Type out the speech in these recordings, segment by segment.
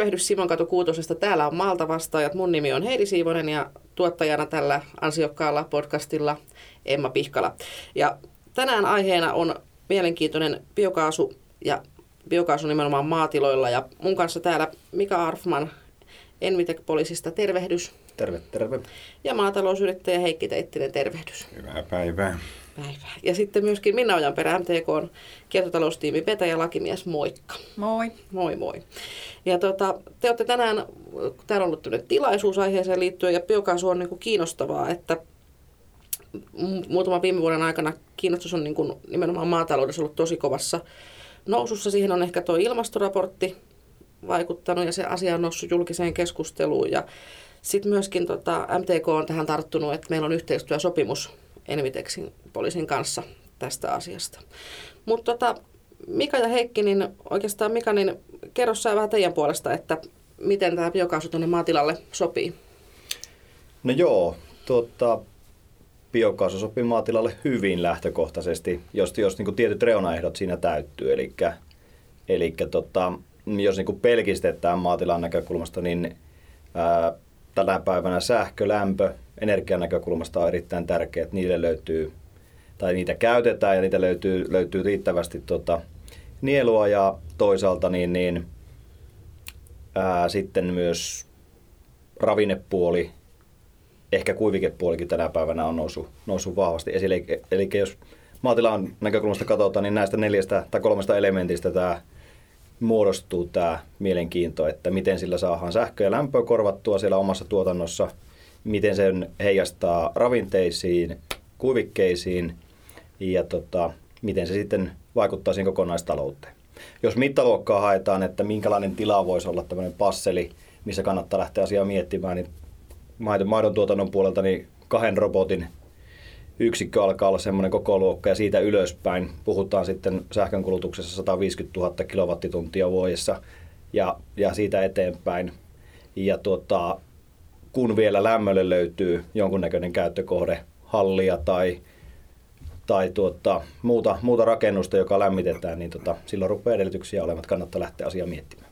tervehdys Simon Katu Kuutosesta. Täällä on Maalta vastaajat. Mun nimi on Heidi Siivonen ja tuottajana tällä ansiokkaalla podcastilla Emma Pihkala. Ja tänään aiheena on mielenkiintoinen biokaasu ja biokaasu nimenomaan maatiloilla. Ja mun kanssa täällä Mika Arfman Envitek-poliisista tervehdys. Terve, terve. Ja maatalousyrittäjä Heikki Teittinen tervehdys. Hyvää päivää. Päivää. Ja sitten myöskin Minna Ojanperä, MTK on kiertotaloustiimi Petä ja lakimies, moikka. Moi. Moi moi. Ja tota, te olette tänään, täällä on ollut tilaisuus aiheeseen liittyen ja biokaasu on niin kuin kiinnostavaa, että muutaman viime vuoden aikana kiinnostus on niin kuin nimenomaan maataloudessa ollut tosi kovassa nousussa. Siihen on ehkä tuo ilmastoraportti vaikuttanut ja se asia on noussut julkiseen keskusteluun. Ja sitten myöskin tota, MTK on tähän tarttunut, että meillä on yhteistyösopimus Envitexin poliisin kanssa tästä asiasta. Mutta tota, Mika ja Heikki, niin oikeastaan Mika, niin kerro sä vähän teidän puolesta, että miten tämä biokaasu tuonne maatilalle sopii? No joo, tuota, biokaasu sopii maatilalle hyvin lähtökohtaisesti, jos, jos niin tietyt reunaehdot siinä täyttyy. Eli, eli tota, jos niin pelkistetään maatilan näkökulmasta, niin ää, tänä päivänä sähkö, lämpö, energian näkökulmasta on erittäin tärkeää, että niille löytyy, tai niitä käytetään ja niitä löytyy, löytyy riittävästi tota, nielua ja toisaalta niin, niin ää, sitten myös ravinnepuoli, ehkä kuivikepuolikin tänä päivänä on noussut, noussut vahvasti esille. Eli, eli jos maatilan näkökulmasta katsotaan, niin näistä neljästä tai kolmesta elementistä tämä muodostuu tämä mielenkiinto, että miten sillä saadaan sähköä ja lämpöä korvattua siellä omassa tuotannossa, miten sen heijastaa ravinteisiin, kuivikkeisiin ja tota, miten se sitten vaikuttaa siihen kokonaistalouteen. Jos mittaluokkaa haetaan, että minkälainen tila voisi olla tämmöinen passeli, missä kannattaa lähteä asiaa miettimään, niin maidon tuotannon puolelta niin kahden robotin yksikkö alkaa olla semmoinen koko luokka ja siitä ylöspäin puhutaan sitten sähkönkulutuksessa 150 000 kilowattituntia vuodessa ja, ja siitä eteenpäin. Ja tuota, kun vielä lämmölle löytyy jonkunnäköinen käyttökohde, hallia tai, tai tuota, muuta, muuta rakennusta, joka lämmitetään, niin tota, silloin rupeaa edellytyksiä olemaan, että kannattaa lähteä asiaa miettimään.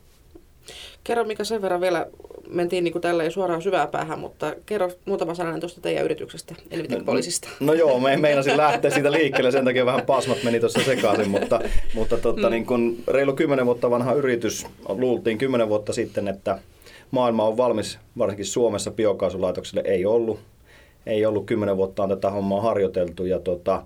Kerro mikä sen verran vielä, mentiin niin tällä suoraan syvää päähän, mutta kerro muutama sananen tuosta teidän yrityksestä, Elvitek Poliisista. No, no joo, me meinasin lähteä siitä liikkeelle, sen takia vähän pasmat meni tuossa sekaisin, mutta, mutta totta, mm. niin kun reilu kymmenen vuotta vanha yritys, luultiin kymmenen vuotta sitten, että maailma on valmis, varsinkin Suomessa biokaasulaitokselle ei ollut. Ei ollut kymmenen vuotta on tätä hommaa harjoiteltu ja tota,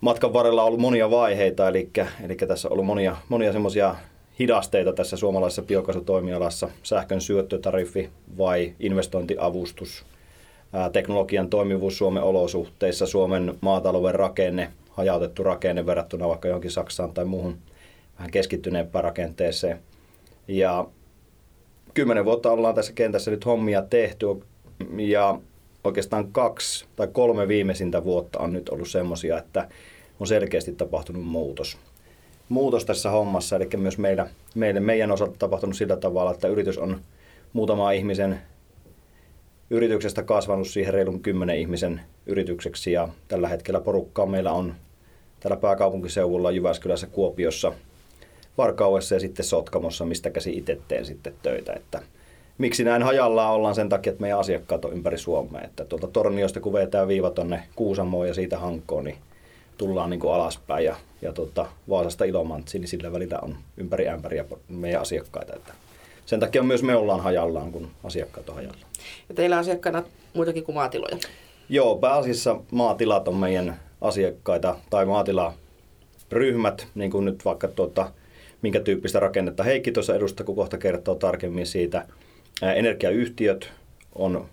matkan varrella on ollut monia vaiheita, eli, eli tässä on ollut monia, monia semmoisia hidasteita tässä suomalaisessa biokaasutoimialassa, sähkön syöttötariffi vai investointiavustus, teknologian toimivuus Suomen olosuhteissa, Suomen maatalouden rakenne, hajautettu rakenne verrattuna vaikka johonkin Saksaan tai muuhun vähän keskittyneempään rakenteeseen. Ja kymmenen vuotta ollaan tässä kentässä nyt hommia tehty ja oikeastaan kaksi tai kolme viimeisintä vuotta on nyt ollut semmoisia, että on selkeästi tapahtunut muutos muutos tässä hommassa, eli myös meidän, meidän, meidän osalta tapahtunut sillä tavalla, että yritys on muutama ihmisen yrityksestä kasvanut siihen reilun kymmenen ihmisen yritykseksi ja tällä hetkellä porukkaa meillä on täällä pääkaupunkiseudulla Jyväskylässä, Kuopiossa, Varkaudessa ja sitten Sotkamossa, mistä käsi itse teen sitten töitä. Että miksi näin hajallaan ollaan sen takia, että meidän asiakkaat on ympäri Suomea. Että tuolta Torniosta kun vetää viiva tonne Kuusamoon ja siitä Hankoon, niin tullaan niin kuin alaspäin ja, ja tota, Vaasasta Ilomantsiin, niin sillä välillä on ympäri ämpäriä meidän asiakkaita. Että sen takia myös me ollaan hajallaan, kun asiakkaat on hajallaan. Ja teillä on asiakkaina muitakin kuin maatiloja? Joo, pääasiassa maatilat on meidän asiakkaita tai maatilaryhmät, niin kuin nyt vaikka tuota, minkä tyyppistä rakennetta Heikki tuossa edustaa, kun kohta kertoo tarkemmin siitä. Energiayhtiöt on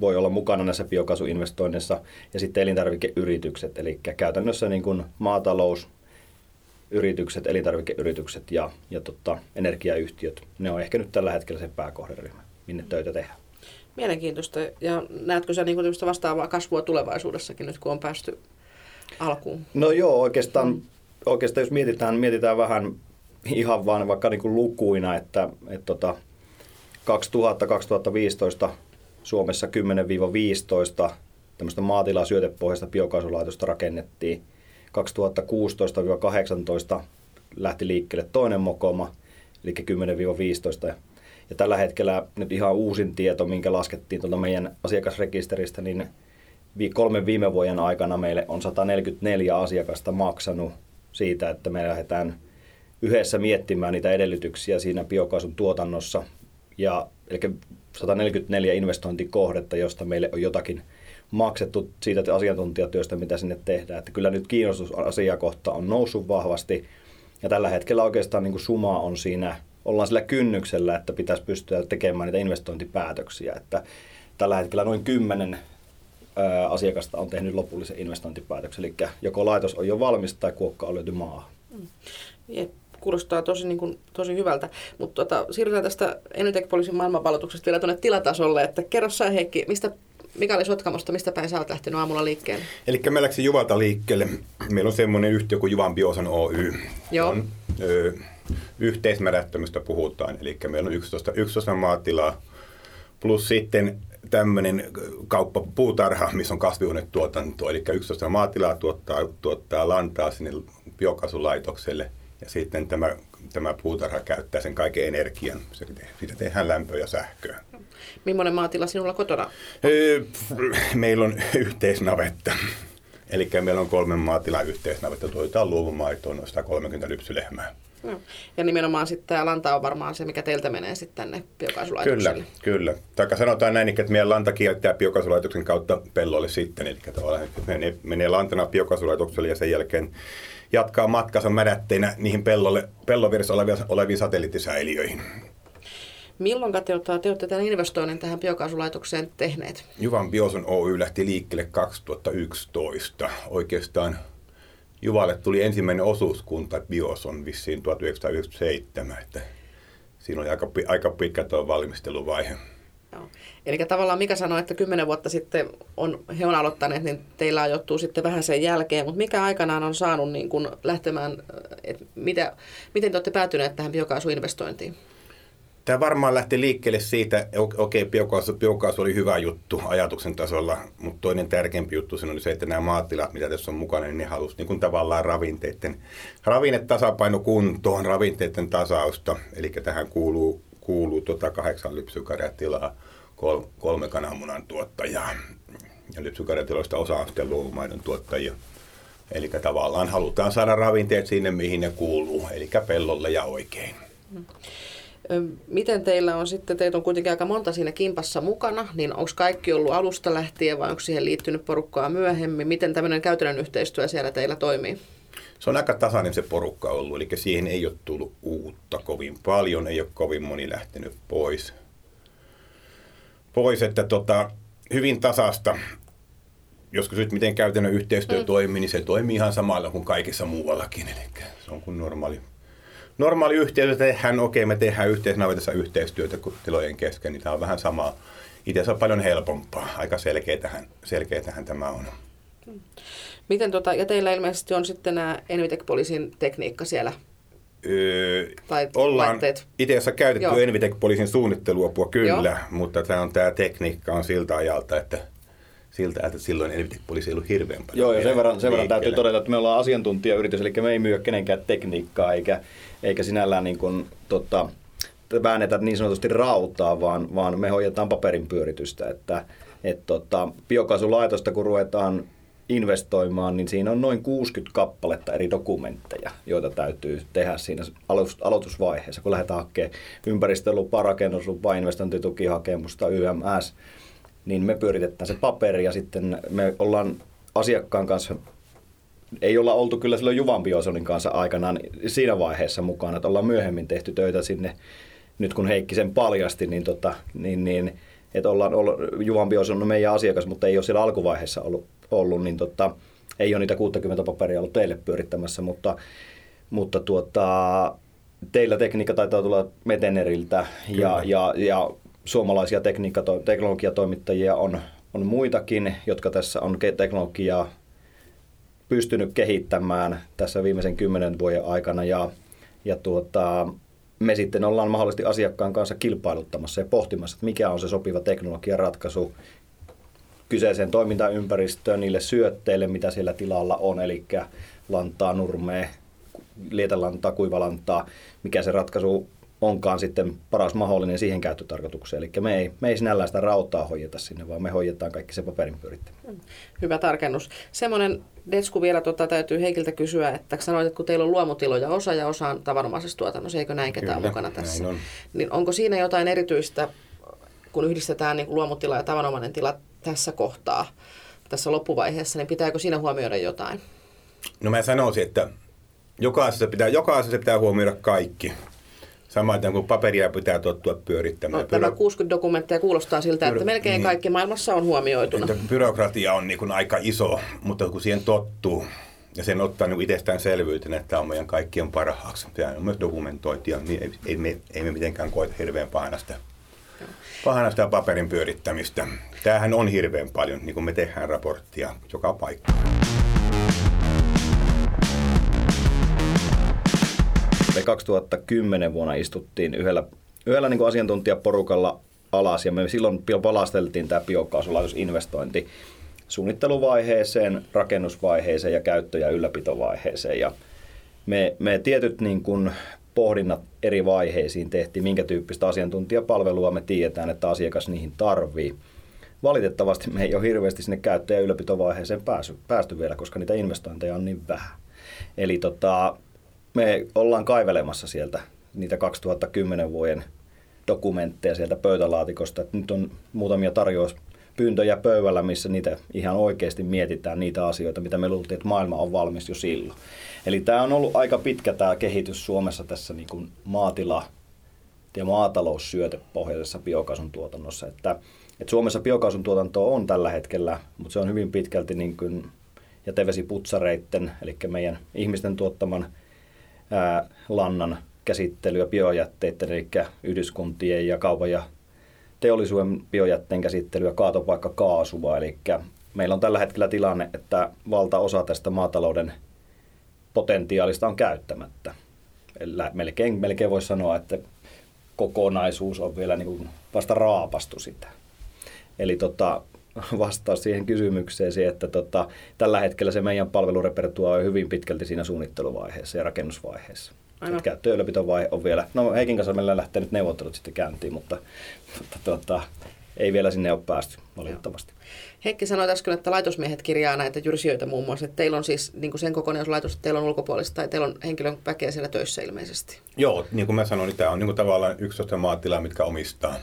voi olla mukana näissä biokaasuinvestoinneissa ja sitten elintarvikeyritykset, eli käytännössä niin kuin maatalous, yritykset, elintarvikeyritykset ja, ja tota, energiayhtiöt. Ne on ehkä nyt tällä hetkellä se pääkohderyhmä, minne töitä tehdään. Mielenkiintoista. Ja näetkö sä niin vastaavaa kasvua tulevaisuudessakin nyt, kun on päästy alkuun? No joo, oikeastaan, mm. oikeastaan jos mietitään, mietitään vähän ihan vaan vaikka niin kuin lukuina, että, että tota, 2000-2015 Suomessa 10-15 tämmöistä maatilasyötepohjaista biokaasulaitosta rakennettiin. 2016-18 lähti liikkeelle toinen mokoma, eli 10-15. Ja tällä hetkellä nyt ihan uusin tieto, minkä laskettiin tuolta meidän asiakasrekisteristä, niin kolmen viime vuoden aikana meille on 144 asiakasta maksanut siitä, että me lähdetään yhdessä miettimään niitä edellytyksiä siinä biokaasun tuotannossa. Ja, eli 144 investointikohdetta, josta meille on jotakin maksettu siitä asiantuntijatyöstä, mitä sinne tehdään. Että kyllä nyt kiinnostus asiakohta on noussut vahvasti. Ja tällä hetkellä oikeastaan niin kuin suma on siinä, ollaan sillä kynnyksellä, että pitäisi pystyä tekemään niitä investointipäätöksiä. Että tällä hetkellä noin kymmenen asiakasta on tehnyt lopullisen investointipäätöksen. Eli joko laitos on jo valmis tai kuokka on löyty maahan. Mm. Jep, kuulostaa tosi, niin kuin, tosi hyvältä. Mutta tota, siirrytään tästä Enitec-poliisin maailmanpalautuksesta vielä tuonne tilatasolle. Että kerro sä Heikki, mistä mikä oli Sotkamosta, mistä päin sä oot lähtenyt aamulla liikkeelle? Eli me läksin Juvalta liikkeelle. Meillä on semmoinen yhtiö kuin Juvan Biosan Oy. Joo. On, ö, yhteismärättömystä puhutaan, eli meillä on 11, 11 maatilaa, plus sitten tämmöinen kauppa puutarha, missä on kasvihuonetuotanto, eli 11 maatilaa tuottaa, tuottaa lantaa sinne biokaasulaitokselle, ja sitten tämä, tämä puutarha käyttää sen kaiken energian. Siitä tehdään lämpöä ja sähköä. Millainen maatila sinulla kotona? Meillä on yhteisnavetta. Eli meillä on kolmen maatilan yhteisnavetta, tuotetaan luomumaitoa noin 130 lypsylehmää. No. Ja nimenomaan sitten tämä lanta on varmaan se, mikä teiltä menee sitten tänne biokaasulaitokselle. Kyllä, kyllä. Taikka sanotaan näin, että meidän lanta kiertää biokaasulaitoksen kautta pellolle sitten. Eli tavallaan menee, menee lantana biokaasulaitokselle ja sen jälkeen jatkaa matkansa mädätteinä niihin pellolle, pellovirissa oleviin, oleviin satelliittisäiliöihin. Milloin te, te olette tämän investoinnin tähän biokaasulaitokseen tehneet? Juvan Bioson Oy lähti liikkeelle 2011. Oikeastaan Juvalle tuli ensimmäinen osuuskunta Bioson vissiin 1997. Että siinä oli aika, aika pitkä tuo valmisteluvaihe. Joo. Eli tavallaan mikä sanoi, että kymmenen vuotta sitten on, he on aloittaneet, niin teillä ajoittuu sitten vähän sen jälkeen, mutta mikä aikanaan on saanut niin kuin lähtemään, että mitä, miten te olette päätyneet tähän biokaasuinvestointiin? Tämä varmaan lähti liikkeelle siitä, okei, okay, biokaasu, biokaasu oli hyvä juttu ajatuksen tasolla, mutta toinen tärkeämpi juttu sen oli se, että nämä maatilat, mitä tässä on mukana, niin ne halusivat niin kuin tavallaan ravinteiden, ravinnetasapaino kuntoon, ravinteiden tasausta. Eli tähän kuuluu, kuuluu tuota kahdeksan lypsykarjatilaa, kol, kolme kananmunan tuottajaa ja lypsykarjatiloista osa on sitten luomumaidon tuottajia. Eli tavallaan halutaan saada ravinteet sinne, mihin ne kuuluu, eli pellolle ja oikein. Mm. Miten teillä on sitten, teitä on kuitenkin aika monta siinä kimpassa mukana, niin onko kaikki ollut alusta lähtien vai onko siihen liittynyt porukkaa myöhemmin? Miten tämmöinen käytännön yhteistyö siellä teillä toimii? Se on aika tasainen se porukka ollut, eli siihen ei ole tullut uutta kovin paljon, ei ole kovin moni lähtenyt pois. Pois, että tota, hyvin tasasta. Jos kysyt, miten käytännön yhteistyö mm. toimii, niin se toimii ihan samalla kuin kaikessa muuallakin. Eli se on kuin normaali normaali yhteistyö tehdään, okei me tehdään yhteisnavetassa yhteistyötä tilojen kesken, niin tämä on vähän sama. Itse asiassa paljon helpompaa, aika selkeätähän, selkeätähän tämä on. Miten tota, ja teillä ilmeisesti on sitten nämä Envitec-poliisin tekniikka siellä Öö, tai ollaan itse asiassa käytetty Joo. Envitec-poliisin suunnitteluapua kyllä, Joo. mutta tämä on tämä tekniikka on siltä ajalta, että siltä, että silloin Envitec-poliisi ei ollut hirveän paljon. Joo, ja sen verran, sen verran täytyy todeta, että me ollaan asiantuntijayritys, eli me ei myy kenenkään tekniikkaa, eikä, eikä sinällään niin kuin, tota, väännetä niin sanotusti rautaa, vaan, vaan me hoidetaan paperin pyöritystä. Että, et, tota, biokaasulaitosta kun ruvetaan investoimaan, niin siinä on noin 60 kappaletta eri dokumentteja, joita täytyy tehdä siinä aloitusvaiheessa, kun lähdetään hakemaan ympäristölupaa, rakennuslupaa, investointitukihakemusta, YMS, niin me pyöritetään se paperi ja sitten me ollaan asiakkaan kanssa ei olla oltu kyllä silloin Juvan Biosonin kanssa aikanaan siinä vaiheessa mukana, että ollaan myöhemmin tehty töitä sinne, nyt kun Heikki sen paljasti, niin, tota, niin, niin että ollaan ollut, Bioson on meidän asiakas, mutta ei ole siellä alkuvaiheessa ollut, ollut niin tota, ei ole niitä 60 paperia ollut teille pyörittämässä, mutta, mutta tuota, teillä tekniikka taitaa tulla Meteneriltä ja, ja, ja suomalaisia teknologiatoimittajia on, on muitakin, jotka tässä on teknologiaa pystynyt kehittämään tässä viimeisen kymmenen vuoden aikana ja, ja tuota, me sitten ollaan mahdollisesti asiakkaan kanssa kilpailuttamassa ja pohtimassa, että mikä on se sopiva teknologian ratkaisu kyseiseen toimintaympäristöön, niille syötteille, mitä siellä tilalla on, eli lantaa, nurmea, lietelantaa, kuivalantaa, mikä se ratkaisu onkaan sitten paras mahdollinen siihen käyttötarkoitukseen. Eli me ei, me ei sinällään sitä rautaa hoideta sinne, vaan me hoidetaan kaikki se paperin pyörittäminen. Hyvä tarkennus. Semmoinen Detsku vielä tota, täytyy Heikiltä kysyä, että sanoit, että kun teillä on luomutiloja osa ja osa on tavanomaisessa tuotannossa, eikö näin ketään Kyllä, mukana tässä? näin on. Niin onko siinä jotain erityistä, kun yhdistetään niin luomutila ja tavanomainen tila tässä kohtaa, tässä loppuvaiheessa, niin pitääkö siinä huomioida jotain? No mä sanoisin, että jokaisessa pitää, jokaisessa pitää huomioida kaikki. Samaten kuin paperia pitää tottua pyörittämään. No, tämä 60 dokumenttia kuulostaa siltä, että melkein niin. kaikki maailmassa on huomioituna. Että byrokratia on niin kuin aika iso, mutta kun siihen tottuu ja sen ottaa niin itsestäänselvyytenä, että tämä on meidän kaikkien parhaaksi. Tämä on myös dokumentointia, niin ei, ei, me, ei me mitenkään koeta hirveän pahana sitä, pahana sitä paperin pyörittämistä. Tämähän on hirveän paljon, niin kuin me tehdään raporttia joka paikka. Me 2010 vuonna istuttiin yhdellä, yhdellä niin kuin asiantuntijaporukalla alas ja me silloin palasteltiin tämä biokaasulaitosinvestointi suunnitteluvaiheeseen, rakennusvaiheeseen ja käyttö- ja ylläpitovaiheeseen. Ja me, me tietyt niin kuin pohdinnat eri vaiheisiin tehtiin, minkä tyyppistä asiantuntijapalvelua me tiedetään, että asiakas niihin tarvii. Valitettavasti me ei ole hirveästi sinne käyttö- ja ylläpitovaiheeseen pääsy, päästy vielä, koska niitä investointeja on niin vähän. Eli tota, me ollaan kaivelemassa sieltä niitä 2010 vuoden dokumentteja sieltä pöytälaatikosta. Et nyt on muutamia tarjouspyyntöjä pöydällä, missä niitä ihan oikeasti mietitään niitä asioita, mitä me luultiin, että maailma on valmis jo silloin. Eli tämä on ollut aika pitkä tämä kehitys Suomessa tässä niin kuin maatila- ja maataloussyötepohjaisessa biokaasun tuotannossa. Että, että Suomessa biokaasun tuotanto on tällä hetkellä, mutta se on hyvin pitkälti niin kuin jätevesiputsareitten, eli meidän ihmisten tuottaman ää, lannan käsittelyä, biojätteiden, eli yhdyskuntien ja kaupan ja teollisuuden biojätteen käsittelyä, kaatopaikka-kaasua. Eli meillä on tällä hetkellä tilanne, että valtaosa tästä maatalouden potentiaalista on käyttämättä. Eli melkein, melkein voisi sanoa, että kokonaisuus on vielä niin kuin vasta raapastu sitä. Eli tota, vastaus siihen kysymykseen, että tota, tällä hetkellä se meidän palvelurepertua on hyvin pitkälti siinä suunnitteluvaiheessa ja rakennusvaiheessa. Käyttö- ja ylläpitovaihe on vielä, no Heikin kanssa meillä lähtee nyt neuvottelut sitten käyntiin, mutta, mutta tota, ei vielä sinne ole päästy valitettavasti. Heikki sanoi äsken, että laitosmiehet kirjaa näitä jyrsijöitä muun muassa. Että teillä on siis niin kuin sen kokonaislaitos, että teillä on ulkopuolista tai teillä on henkilön väkeä siellä töissä ilmeisesti. Joo, niin kuin mä sanoin, niin tämä on niin kuin tavallaan 11 maatilaa, mitkä omistaa.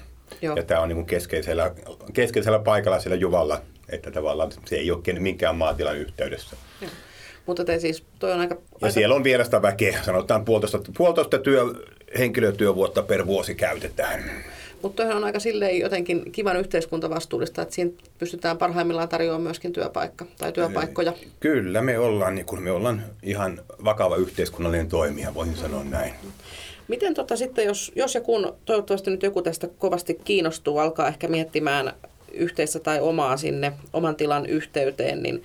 Joo. Ja tämä on niin keskeisellä, keskeisellä paikalla siellä Juvalla, että tavallaan se ei ole minkään maatilan yhteydessä. Joo. Mutta te siis, toi on aika... Ja aika siellä on vierasta väkeä, sanotaan puolitoista, puolitoista työ, henkilötyövuotta per vuosi käytetään. Mutta on aika silleen jotenkin kivan yhteiskuntavastuullista, että siinä pystytään parhaimmillaan tarjoamaan myöskin työpaikka tai työpaikkoja. Kyllä, me ollaan, niin kuin, me ollaan ihan vakava yhteiskunnallinen toimija, voisin sanoa näin. Miten tota sitten, jos, jos ja kun toivottavasti nyt joku tästä kovasti kiinnostuu, alkaa ehkä miettimään yhteistä tai omaa sinne oman tilan yhteyteen, niin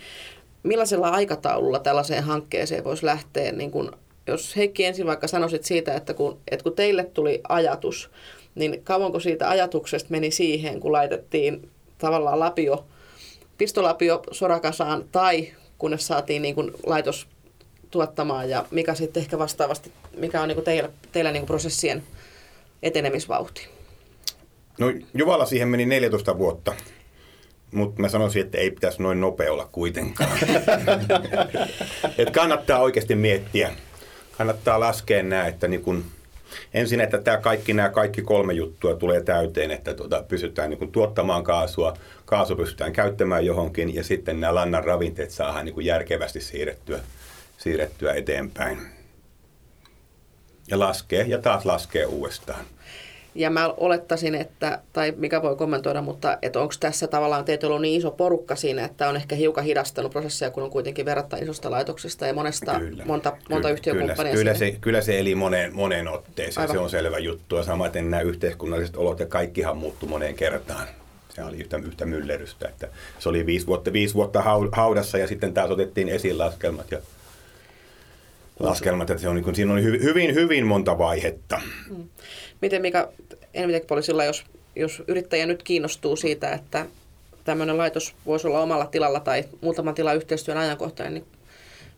millaisella aikataululla tällaiseen hankkeeseen voisi lähteä? Niin kun, jos Heikki ensin vaikka sanoisit siitä, että kun, että kun teille tuli ajatus, niin kauanko siitä ajatuksesta meni siihen, kun laitettiin tavallaan lapio, pistolapio sorakasaan tai kunnes saatiin niin kuin laitos tuottamaan ja mikä sitten ehkä vastaavasti, mikä on niin kuin teillä, teillä niin kuin prosessien etenemisvauhti? No Juvalla siihen meni 14 vuotta, mutta mä sanoisin, että ei pitäisi noin nopea olla kuitenkaan. Et kannattaa oikeasti miettiä, kannattaa laskea nämä, että niin kun, ensin, että tämä kaikki, nämä kaikki kolme juttua tulee täyteen, että tuota, pystytään niin kun tuottamaan kaasua, kaasu pystytään käyttämään johonkin ja sitten nämä lannan ravinteet saadaan niin järkevästi siirrettyä, siirrettyä eteenpäin. Ja laskee ja taas laskee uudestaan. Ja mä olettaisin, että, tai mikä voi kommentoida, mutta että onko tässä tavallaan teitä ollut niin iso porukka siinä, että on ehkä hiukan hidastanut prosessia, kun on kuitenkin verrattain isosta laitoksesta ja monesta, monta, monta yhtiökumppania Kyllä, siinä. kyllä, se, kyllä se eli moneen, moneen otteeseen, Aivan. se on selvä juttu. Ja samaten nämä yhteiskunnalliset olot ja kaikkihan muuttu moneen kertaan. Se oli yhtä, yhtä myllerrystä. Että se oli viisi vuotta, viisi vuotta hau- haudassa ja sitten taas otettiin esiin laskelmat. Ja laskelmat, että se on, niin kuin, siinä on hy, hyvin, hyvin monta vaihetta. Miten Mika Envitec-poliisilla, jos, jos yrittäjä nyt kiinnostuu siitä, että tämmöinen laitos voisi olla omalla tilalla tai muutaman tilan yhteistyön ajankohtainen, niin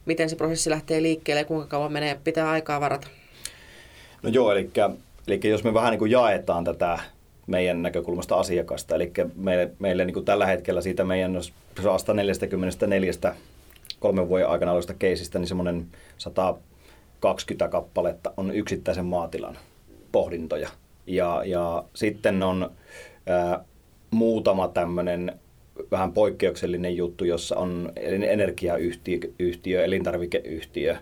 miten se prosessi lähtee liikkeelle ja kuinka kauan menee, pitää aikaa varata? No joo, eli eli jos me vähän niin kuin jaetaan tätä meidän näkökulmasta asiakasta, eli meille, meille niin kuin tällä hetkellä siitä meidän, jos 144 kolmen vuoden aikana olevasta keisistä, niin semmoinen 120 kappaletta on yksittäisen maatilan pohdintoja. Ja, ja sitten on ää, muutama tämmöinen vähän poikkeuksellinen juttu, jossa on energiayhtiö, elintarvikeyhtiö,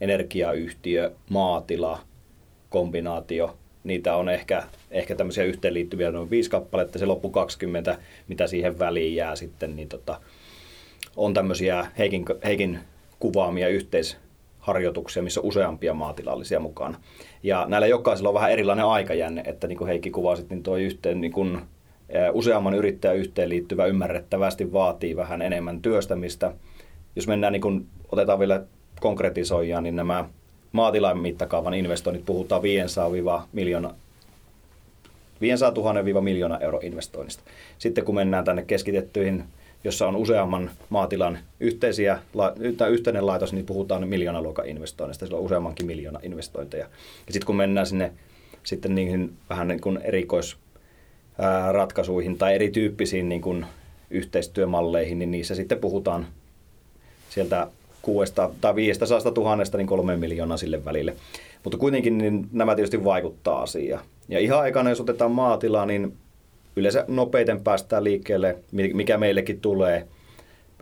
energiayhtiö, maatila, kombinaatio. Niitä on ehkä, ehkä tämmöisiä yhteenliittyviä noin viisi kappaletta, se loppu 20, mitä siihen väliin jää sitten, niin tota, on tämmöisiä Heikin, Heikin kuvaamia yhteisharjoituksia, missä on useampia maatilallisia mukana. Ja näillä jokaisella on vähän erilainen aikajänne, että niin kuin Heikki kuvasit, niin tuo yhteen niin kuin useamman yrittäjän yhteen liittyvä ymmärrettävästi vaatii vähän enemmän työstämistä. Jos mennään, niin kun otetaan vielä konkretisoijaan, niin nämä maatilan mittakaavan investoinnit puhutaan 500 miljoona 500 000 miljoona euro investoinnista. Sitten kun mennään tänne keskitettyihin, jossa on useamman maatilan yhteisiä, yhteinen laitos, niin puhutaan miljoonaluokan investoinnista. Sillä on useammankin miljoona investointeja. Ja sitten kun mennään sinne sitten niihin vähän niin kuin erikois ratkaisuihin tai erityyppisiin niin kuin yhteistyömalleihin, niin niissä sitten puhutaan sieltä kuudesta tai viidestä saasta tuhannesta niin kolmeen miljoonaa sille välille. Mutta kuitenkin niin nämä tietysti vaikuttaa asiaan. Ja ihan aikana, jos otetaan maatilaa, niin yleensä nopeiten päästään liikkeelle, mikä meillekin tulee,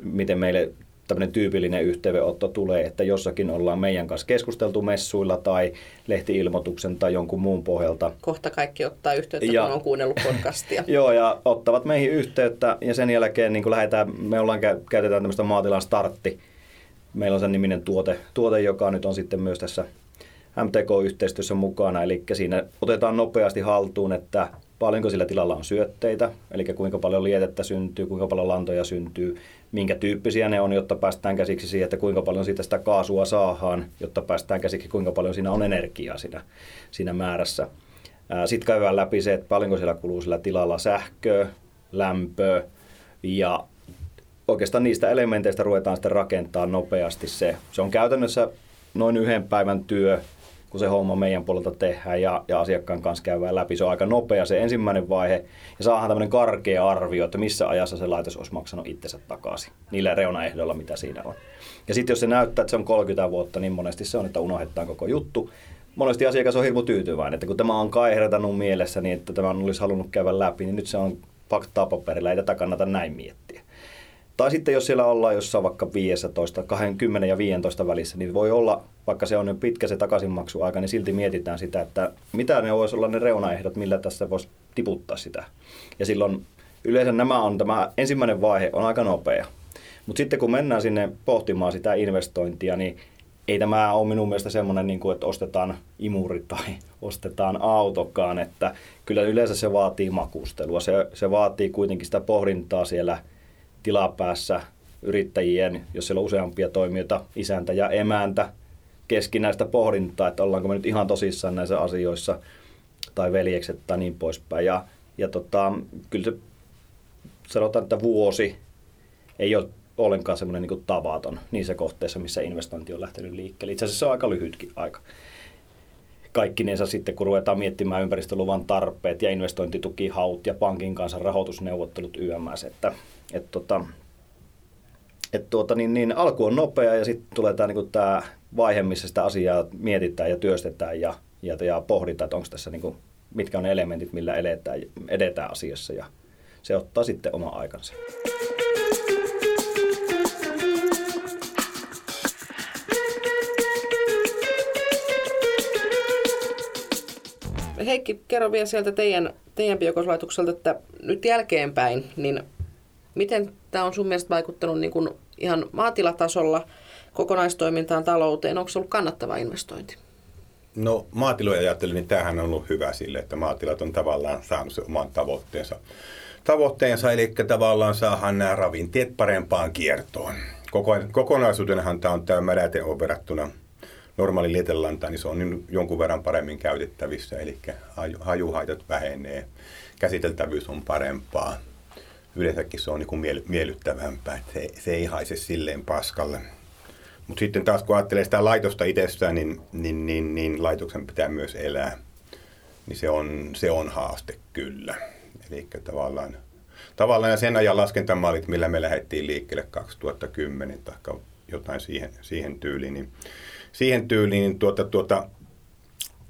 miten meille tämmöinen tyypillinen yhteydenotto tulee, että jossakin ollaan meidän kanssa keskusteltu messuilla tai lehtiilmoituksen tai jonkun muun pohjalta. Kohta kaikki ottaa yhteyttä, ja, kun on kuunnellut podcastia. joo, ja ottavat meihin yhteyttä ja sen jälkeen niin lähdetään, me ollaan, käytetään tämmöistä maatilan startti. Meillä on sen niminen tuote, tuote, joka nyt on sitten myös tässä MTK-yhteistyössä mukana, eli siinä otetaan nopeasti haltuun, että paljonko sillä tilalla on syötteitä, eli kuinka paljon lietettä syntyy, kuinka paljon lantoja syntyy, minkä tyyppisiä ne on, jotta päästään käsiksi siihen, että kuinka paljon siitä sitä kaasua saadaan, jotta päästään käsiksi, kuinka paljon siinä on energiaa siinä, siinä määrässä. Sitten käydään läpi se, että paljonko siellä kuluu sillä tilalla sähköä, lämpöä ja oikeastaan niistä elementeistä ruvetaan sitten rakentaa nopeasti se. Se on käytännössä noin yhden päivän työ, kun se homma meidän puolelta tehdään ja, ja asiakkaan kanssa käydään läpi. Se on aika nopea se ensimmäinen vaihe ja saadaan tämmöinen karkea arvio, että missä ajassa se laitos olisi maksanut itsensä takaisin niillä reunaehdoilla, mitä siinä on. Ja sitten jos se näyttää, että se on 30 vuotta, niin monesti se on, että unohdetaan koko juttu. Monesti asiakas on hirmu tyytyväinen, että kun tämä on kaihretanut mielessä niin, että tämä olisi halunnut käydä läpi, niin nyt se on faktaa paperilla, ei tätä kannata näin miettiä. Tai sitten jos siellä ollaan jossain vaikka 15, 20 ja 15 välissä, niin voi olla, vaikka se on nyt pitkä se takaisinmaksuaika, niin silti mietitään sitä, että mitä ne voisi olla ne reunaehdot, millä tässä voisi tiputtaa sitä. Ja silloin yleensä nämä on, tämä ensimmäinen vaihe on aika nopea. Mutta sitten kun mennään sinne pohtimaan sitä investointia, niin ei tämä ole minun mielestä semmoinen, niin kuin, että ostetaan imuri tai ostetaan autokaan, että kyllä yleensä se vaatii makustelua. Se, se vaatii kuitenkin sitä pohdintaa siellä – tilapäässä yrittäjien, jos siellä on useampia toimijoita, isäntä ja emäntä, keskinäistä pohdintaa, että ollaanko me nyt ihan tosissaan näissä asioissa, tai veljekset tai niin poispäin. Ja, ja tota, kyllä se sanotaan, että vuosi ei ole ollenkaan semmoinen niin tavaton niissä kohteissa, missä investointi on lähtenyt liikkeelle. Itse asiassa se on aika lyhytkin aika. Kaikkinensa sitten, kun ruvetaan miettimään ympäristöluvan tarpeet ja investointitukihaut ja pankin kanssa rahoitusneuvottelut YMS, että et tota, et tuota, niin, niin alku on nopea ja sitten tulee tämä niin tää vaihe, missä sitä asiaa mietitään ja työstetään ja, ja, ja pohditaan, että onko tässä niin kuin, mitkä on ne elementit, millä eletään, edetään asiassa ja se ottaa sitten oma aikansa. Heikki, kerro vielä sieltä teidän, teidän biokoslaitokselta, että nyt jälkeenpäin, niin Miten tämä on sun mielestä vaikuttanut niin kuin ihan maatilatasolla kokonaistoimintaan, talouteen? Onko se ollut kannattava investointi? No maatiloja ajattelin, niin tämähän on ollut hyvä sille, että maatilat on tavallaan saanut se oman tavoitteensa. Tavoitteensa, eli tavallaan saadaan nämä ravinteet parempaan kiertoon. Koko, kokonaisuutenhan tämä on tämä märäte on verrattuna normaali lietelantaan, niin se on niin jonkun verran paremmin käytettävissä, eli hajuhaitat vähenee, käsiteltävyys on parempaa yleensäkin se on niin kuin miellyttävämpää, että se, se ei haise silleen paskalle. Mutta sitten taas kun ajattelee sitä laitosta itsessään, niin, niin, niin, niin laitoksen pitää myös elää. niin se on, se on haaste kyllä. Eli tavallaan, tavallaan sen ajan laskentamallit, millä me lähdettiin liikkeelle 2010 tai jotain siihen, siihen tyyliin, niin, siihen tyyliin, niin tuota, tuota,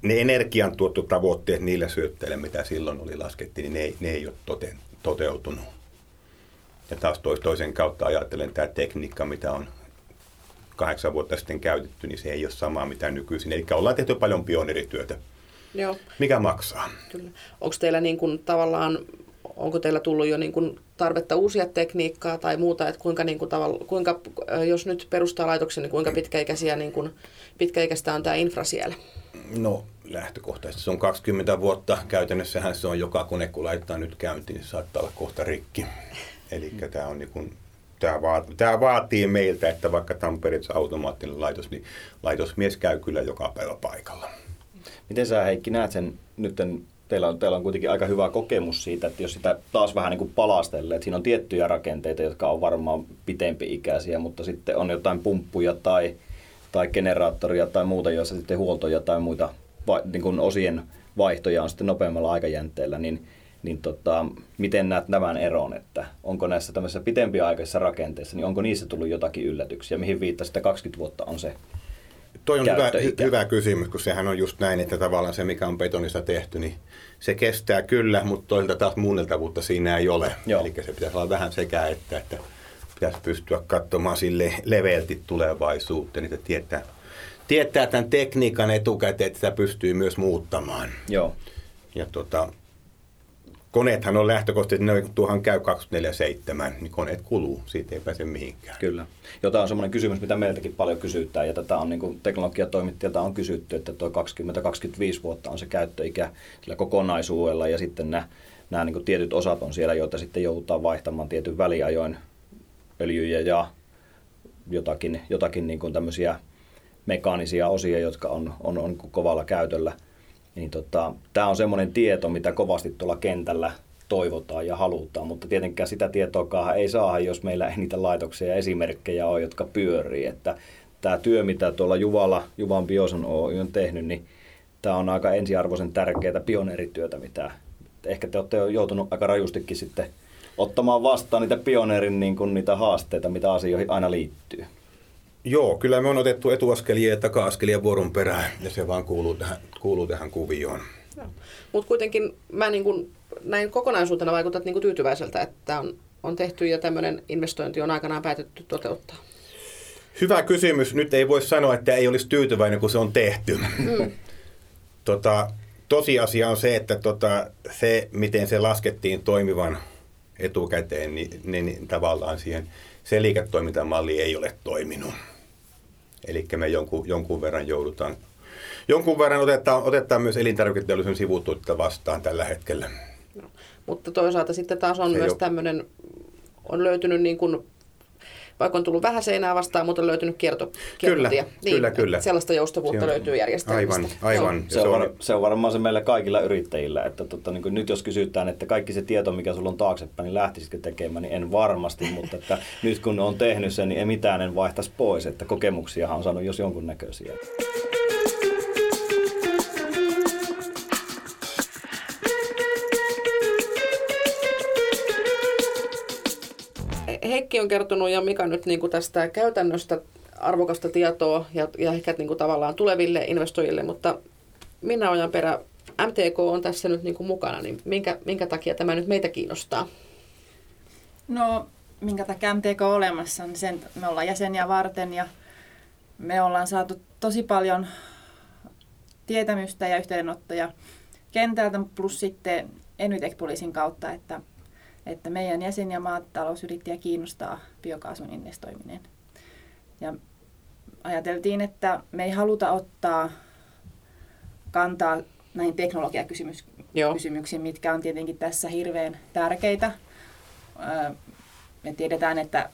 ne energiantuottotavoitteet niillä syötteillä, mitä silloin oli laskettiin, niin ne ne ei ole tote, toteutunut. Ja taas tois, toisen kautta ajattelen tämä tekniikka, mitä on kahdeksan vuotta sitten käytetty, niin se ei ole samaa mitä nykyisin. Eli ollaan tehty paljon pioneerityötä. Joo. Mikä maksaa? Kyllä. Onko teillä niin kuin tavallaan, onko teillä tullut jo niin kuin tarvetta uusia tekniikkaa tai muuta, että kuinka, niin kuin tavalla, kuinka jos nyt perustaa laitoksen, niin kuinka pitkäikäisiä, niin kuin, pitkäikäistä on tämä infra siellä? No lähtökohtaisesti se on 20 vuotta. Käytännössähän se on joka kone, kun laittaa nyt käyntiin, niin saattaa olla kohta rikki. Eli tämä on niin kuin tämä, vaatii, tämä vaatii meiltä, että vaikka periaatteessa automaattinen laitos, niin laitosmies käy kyllä joka päivä paikalla. Miten sä Heikki näet sen nyt, teillä on, teillä on kuitenkin aika hyvä kokemus siitä, että jos sitä taas vähän niin kuin palastelee, että siinä on tiettyjä rakenteita, jotka on varmaan pitempi-ikäisiä, mutta sitten on jotain pumppuja tai, tai generaattoria tai muuta, joissa sitten huoltoja tai muita niin kuin osien vaihtoja on sitten nopeammalla aikajänteellä, niin niin tota, miten näet tämän eron, että onko näissä tämmöisissä pitempiaikaisissa rakenteissa, niin onko niissä tullut jotakin yllätyksiä, mihin viittasitte 20 vuotta on se Toi on hyvä, hyvä kysymys, kun sehän on just näin, että tavallaan se, mikä on betonista tehty, niin se kestää kyllä, mutta toisaalta taas muunneltavuutta siinä ei ole. Joo. Eli se pitäisi olla vähän sekä että, että pitäisi pystyä katsomaan sille leveälti tulevaisuuteen, niin tietää, tietää tämän tekniikan etukäteen, että sitä pystyy myös muuttamaan. Joo. Ja tota, koneethan on lähtökohtaisesti, ne tuohan käy 24-7, niin koneet kuluu, siitä ei pääse mihinkään. Kyllä. Jota on semmoinen kysymys, mitä meiltäkin paljon kysytään, ja tätä on niin teknologiatoimittajilta on kysytty, että tuo 20-25 vuotta on se käyttöikä sillä kokonaisuudella, ja sitten nämä, nämä niin tietyt osat on siellä, joita sitten joudutaan vaihtamaan tietyn väliajoin öljyjä ja jotakin, jotakin niin tämmöisiä mekaanisia osia, jotka on, on, on kovalla käytöllä – niin tota, tämä on semmoinen tieto, mitä kovasti tuolla kentällä toivotaan ja halutaan, mutta tietenkään sitä tietoa ei saa, jos meillä ei niitä laitoksia ja esimerkkejä ole, jotka pyörii. Että tämä työ, mitä tuolla Juvalla, Juvan Bioson Oy on tehnyt, niin tämä on aika ensiarvoisen tärkeää pioneerityötä, mitä ehkä te olette joutunut aika rajustikin sitten ottamaan vastaan niitä pioneerin niin kuin niitä haasteita, mitä asioihin aina liittyy. Joo, kyllä me on otettu etuaskelia ja taka-askelia vuoron perään ja se vaan kuuluu tähän, kuuluu tähän kuvioon. Mutta kuitenkin mä niin kun, näin kokonaisuutena vaikutat niin tyytyväiseltä, että on, on tehty ja tämmöinen investointi on aikanaan päätetty toteuttaa. Hyvä kysymys. Nyt ei voi sanoa, että ei olisi tyytyväinen, kun se on tehty. Mm. tota, tosiasia on se, että tota, se, miten se laskettiin toimivan etukäteen, niin, niin, niin tavallaan siihen se liiketoimintamalli ei ole toiminut. Eli me jonkun, jonkun verran joudutaan, jonkun verran otetaan, otetaan myös elintarviketeollisuuden sivutuotteita vastaan tällä hetkellä. No, mutta toisaalta sitten taas on se myös tämmöinen, on löytynyt niin kuin vaikka on tullut vähän seinää vastaan, mutta on löytynyt kierto, kyllä, niin, kyllä, kyllä. Sellaista joustavuutta on, löytyy järjestelmistä. Aivan, aivan. Se, on, var, se on varmaan se meillä kaikilla yrittäjillä, että tota, niin nyt jos kysytään, että kaikki se tieto, mikä sulla on taaksepäin, niin lähtisitkö tekemään, niin en varmasti, mutta että nyt kun on tehnyt sen, niin ei mitään en vaihtaisi pois, että kokemuksiahan on saanut jos jonkun näköisiä. Heikki on kertonut ja Mika nyt niin kuin tästä käytännöstä arvokasta tietoa ja, ja ehkä niin kuin tavallaan tuleville investoijille, mutta minä Ojan perä, MTK on tässä nyt niin kuin mukana, niin minkä, minkä takia tämä nyt meitä kiinnostaa? No, minkä takia MTK on olemassa, niin sen me ollaan jäseniä varten ja me ollaan saatu tosi paljon tietämystä ja yhteydenottoja kentältä, plus sitten Enytec-poliisin kautta, että että meidän jäsen- ja maatalousyrittäjä kiinnostaa biokaasun investoiminen. Ja ajateltiin, että me ei haluta ottaa kantaa näihin teknologiakysymyksiin, mitkä on tietenkin tässä hirveän tärkeitä. Me tiedetään, että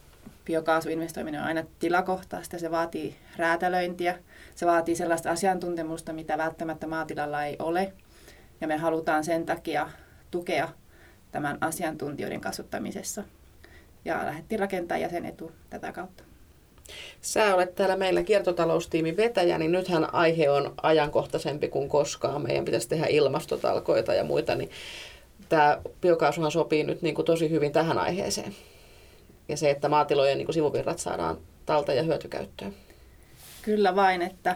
biokaasuinvestoiminen on aina tilakohtaista, se vaatii räätälöintiä, se vaatii sellaista asiantuntemusta, mitä välttämättä maatilalla ei ole. Ja me halutaan sen takia tukea tämän asiantuntijoiden kasvattamisessa. Ja lähdettiin rakentamaan jäsenetu tätä kautta. Sä olet täällä meillä kiertotaloustiimin vetäjä, niin nythän aihe on ajankohtaisempi kuin koskaan. Meidän pitäisi tehdä ilmastotalkoita ja muita, niin tämä biokaasuhan sopii nyt niin kuin tosi hyvin tähän aiheeseen. Ja se, että maatilojen niin kuin sivuvirrat saadaan talta- ja hyötykäyttöön. Kyllä vain, että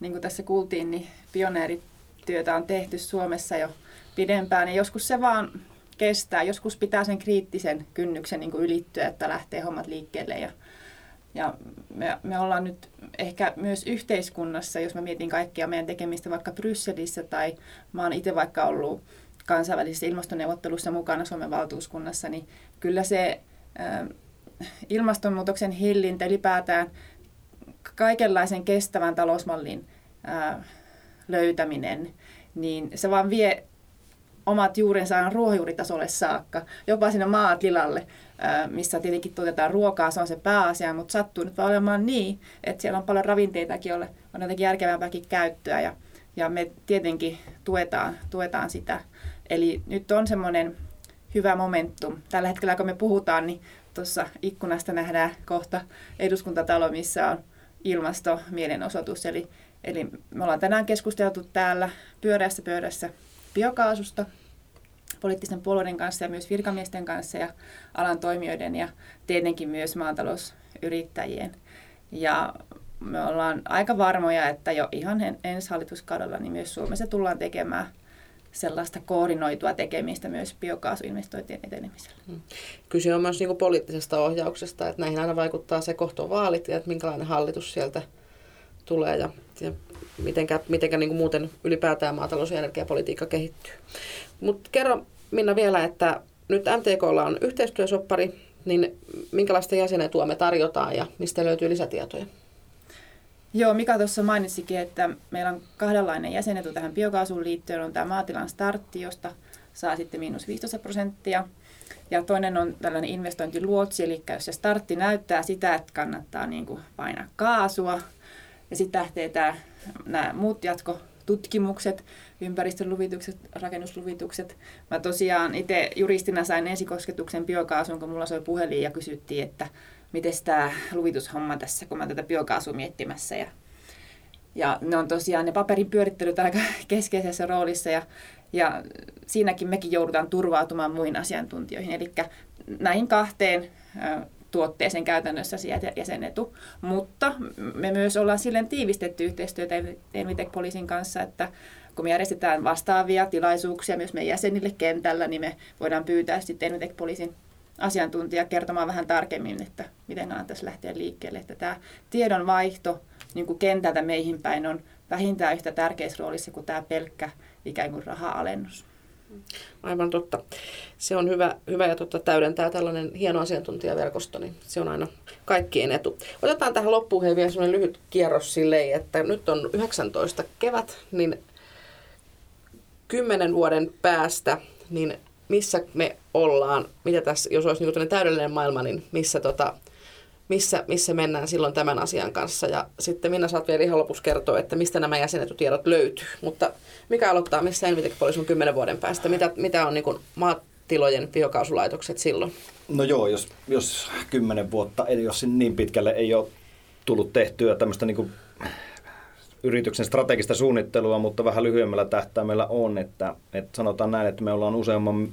niin kuin tässä kuultiin, niin pioneerityötä on tehty Suomessa jo pidempään. Ja joskus se vaan kestää. Joskus pitää sen kriittisen kynnyksen niin kuin ylittyä, että lähtee hommat liikkeelle. Ja, ja me, me ollaan nyt ehkä myös yhteiskunnassa, jos mä mietin kaikkia meidän tekemistä vaikka Brysselissä tai mä oon itse vaikka ollut kansainvälisissä ilmastoneuvottelussa mukana Suomen valtuuskunnassa, niin kyllä se äh, ilmastonmuutoksen hillintä ylipäätään kaikenlaisen kestävän talousmallin äh, löytäminen, niin se vaan vie omat juurensa ruohonjuuritasolle saakka, jopa sinne maatilalle, missä tietenkin tuotetaan ruokaa, se on se pääasia, mutta sattuu nyt vaan olemaan niin, että siellä on paljon ravinteitakin, joille on jotenkin järkevämpääkin käyttöä ja, ja me tietenkin tuetaan, tuetaan sitä. Eli nyt on semmoinen hyvä momentum. Tällä hetkellä, kun me puhutaan, niin tuossa ikkunasta nähdään kohta eduskuntatalo, missä on ilmastomielenosoitus. Eli, eli me ollaan tänään keskusteltu täällä pyöreässä pöydässä biokaasusta poliittisten puolueiden kanssa ja myös virkamiesten kanssa ja alan toimijoiden ja tietenkin myös maatalousyrittäjien. Ja me ollaan aika varmoja, että jo ihan ensi hallituskaudella niin myös Suomessa tullaan tekemään sellaista koordinoitua tekemistä myös biokaasuinvestointien etenemisellä. Hmm. Kyse on myös niin kuin poliittisesta ohjauksesta, että näihin aina vaikuttaa se kohto vaalit ja että minkälainen hallitus sieltä tulee ja, ja mitenkä, mitenkä niin kuin muuten ylipäätään maatalous- ja energiapolitiikka kehittyy. Mutta kerro Minna vielä, että nyt MTKlla on yhteistyösoppari, niin minkälaista jäsenetua me tarjotaan ja mistä löytyy lisätietoja? Joo, Mika tuossa mainitsikin, että meillä on kahdenlainen jäsenetu tähän biokaasuun liittyen. On tämä maatilan startti, josta saa sitten miinus 15 prosenttia. Ja toinen on tällainen investointiluotsi, eli jos se startti näyttää sitä, että kannattaa niin kuin painaa kaasua, ja sitten lähtee tämä, nämä muut jatkotutkimukset, ympäristöluvitukset, rakennusluvitukset. Mä tosiaan itse juristina sain ensikosketuksen biokaasuun, kun mulla soi puhelin ja kysyttiin, että miten tämä luvitushomma tässä, kun mä tätä biokaasua miettimässä. Ja, ja ne on tosiaan ne paperin pyörittelyt aika keskeisessä roolissa ja, ja siinäkin mekin joudutaan turvautumaan muihin asiantuntijoihin. Eli näihin kahteen tuotteeseen käytännössä sieltä jäsenetu. Mutta me myös ollaan silleen tiivistetty yhteistyötä Envitec Poliisin kanssa, että kun me järjestetään vastaavia tilaisuuksia myös meidän jäsenille kentällä, niin me voidaan pyytää sitten Envitec Poliisin asiantuntija kertomaan vähän tarkemmin, että miten kannattaisi lähteä liikkeelle. Että tämä tiedonvaihto niin kuin kentältä meihin päin on vähintään yhtä tärkeässä roolissa kuin tämä pelkkä ikään kuin raha-alennus. Aivan totta. Se on hyvä, hyvä ja totta täydentää tällainen hieno asiantuntijaverkosto, niin se on aina kaikkien etu. Otetaan tähän loppuun hei vielä sellainen lyhyt kierros silleen, että nyt on 19 kevät, niin kymmenen vuoden päästä, niin missä me ollaan, mitä tässä, jos olisi niin täydellinen maailma, niin missä, tota, missä, missä mennään silloin tämän asian kanssa. Ja sitten Minna saat vielä ihan lopussa kertoa, että mistä nämä jäsenetutiedot löytyy. Mutta mikä aloittaa, missä Envitec on kymmenen vuoden päästä? Mitä, mitä on niin kuin maatilojen biokaasulaitokset silloin? No joo, jos, jos kymmenen vuotta, eli jos niin pitkälle ei ole tullut tehtyä tämmöistä niin kuin yrityksen strategista suunnittelua, mutta vähän lyhyemmällä tähtäimellä on, että, että sanotaan näin, että me ollaan useamman,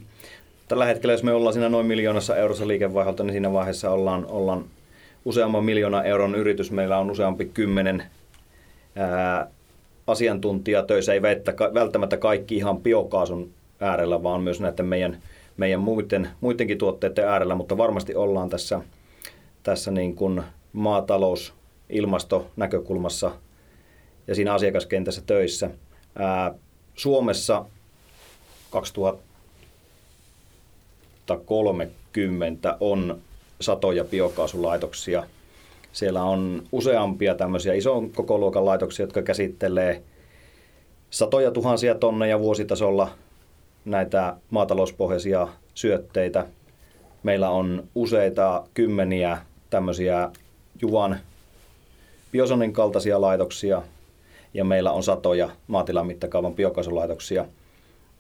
tällä hetkellä jos me ollaan siinä noin miljoonassa eurossa liikevaiholta, niin siinä vaiheessa ollaan, ollaan useamman miljoona euron yritys, meillä on useampi kymmenen ää, töissä, ei välttämättä kaikki ihan biokaasun äärellä, vaan myös näiden meidän, meidän muiden, muidenkin tuotteiden äärellä, mutta varmasti ollaan tässä, tässä niin kuin maatalous, ilmastonäkökulmassa ja siinä asiakaskentässä töissä. Ää, Suomessa 2030 on satoja biokaasulaitoksia. Siellä on useampia tämmöisiä ison kokoluokan laitoksia, jotka käsittelee satoja tuhansia tonneja vuositasolla näitä maatalouspohjaisia syötteitä. Meillä on useita kymmeniä tämmöisiä Juvan Biosonin kaltaisia laitoksia, ja meillä on satoja maatilan mittakaavan biokaasulaitoksia.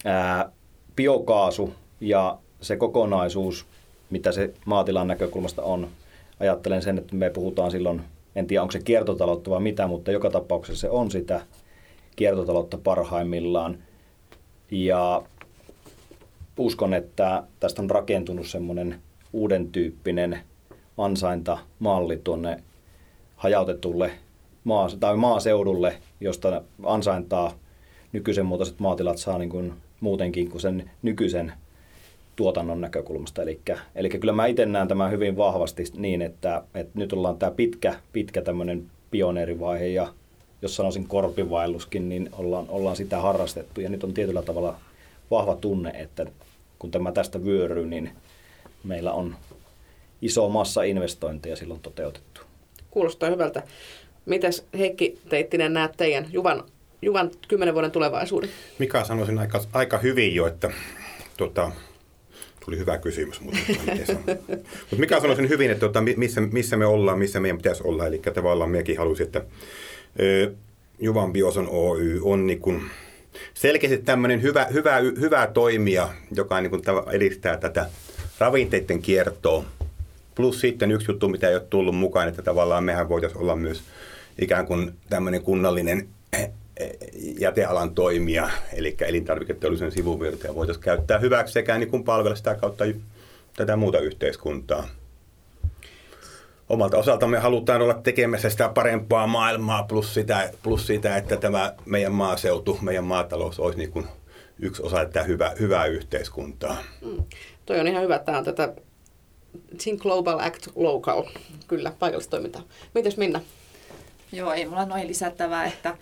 Ää, biokaasu ja se kokonaisuus, mitä se maatilan näkökulmasta on, ajattelen sen, että me puhutaan silloin, en tiedä onko se kiertotaloutta vai mitä, mutta joka tapauksessa se on sitä kiertotaloutta parhaimmillaan. Ja uskon, että tästä on rakentunut semmoinen uuden tyyppinen ansaintamalli tuonne hajautetulle maa, tai maaseudulle, josta ansaintaa nykyisen muotoiset maatilat saa niin kuin muutenkin kuin sen nykyisen tuotannon näkökulmasta. Eli, eli kyllä mä itse näen tämän hyvin vahvasti niin, että, että nyt ollaan tämä pitkä, pitkä tämmöinen pioneerivaihe ja jos sanoisin korpivaelluskin, niin ollaan, ollaan sitä harrastettu ja nyt on tietyllä tavalla vahva tunne, että kun tämä tästä vyöryy, niin meillä on iso massa investointeja silloin toteutettu. Kuulostaa hyvältä. Mitäs Heikki Teittinen näet teidän Juvan, Juvan 10 vuoden tulevaisuuden? Mika sanoisin aika, aika hyvin jo, että tota, tuli hyvä kysymys, mutta Mut mikä sanoisin hyvin, että tota, missä, missä me ollaan, missä meidän pitäisi olla. Eli tavallaan mekin halusin, että ö, Juvan Bioson Oy on niin kuin selkeästi tämmöinen hyvä, hyvä, hyvä toimija, joka niin kuin edistää tätä ravinteiden kiertoa. Plus sitten yksi juttu, mitä ei ole tullut mukaan, että tavallaan mehän voitaisiin olla myös ikään kuin tämmöinen kunnallinen jätealan toimija, eli elintarviketeollisuuden sivuvirtoja voitaisiin käyttää hyväksi sekä niin kuin palvella sitä kautta tätä muuta yhteiskuntaa. Omalta osalta me halutaan olla tekemässä sitä parempaa maailmaa plus sitä, plus sitä että tämä meidän maaseutu, meidän maatalous olisi niin kuin yksi osa tätä hyvää, hyvää yhteiskuntaa. Mm. Toi on ihan hyvä. Tämä on tätä Think Global Act Local, kyllä, paikallistoimintaa. Mites Minna? Joo, ei mulla noin lisättävää, että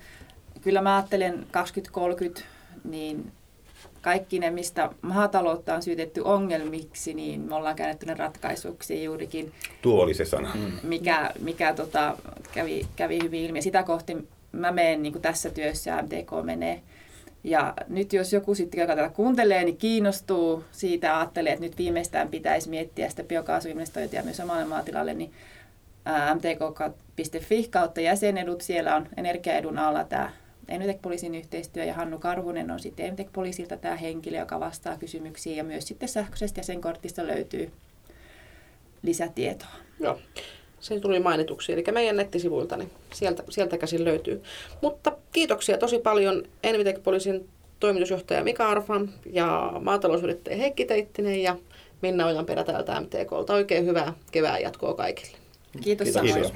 kyllä mä ajattelen 2030, niin kaikki ne, mistä maataloutta on syytetty ongelmiksi, niin me ollaan käännetty ne ratkaisuksi juurikin. Tuo oli se sana. Mm. Mikä, mikä tota, kävi, kävi hyvin ilmi. Sitä kohti mä menen niin tässä työssä ja MTK menee. Ja nyt jos joku sitten, joka tätä kuuntelee, niin kiinnostuu siitä ja ajattelee, että nyt viimeistään pitäisi miettiä sitä biokaasuinvestointia myös omalle maatilalle, niin mtk.fi kautta jäsenedut. Siellä on energiaedun alla tämä Enytek-poliisin yhteistyö ja Hannu Karhunen on sitten Enytek-poliisilta tämä henkilö, joka vastaa kysymyksiin ja myös sitten sähköisestä jäsenkortista löytyy lisätietoa. Joo, se tuli mainituksi, eli meidän nettisivuilta, niin sieltä, sieltä käsin löytyy. Mutta kiitoksia tosi paljon Envitek-poliisin toimitusjohtaja Mika Arfan ja maatalousyrittäjä Heikki Teittinen ja Minna Ojanperä täältä MTKlta. Oikein hyvää kevään jatkoa kaikille. Kiitos, Kiitos. Kiitos.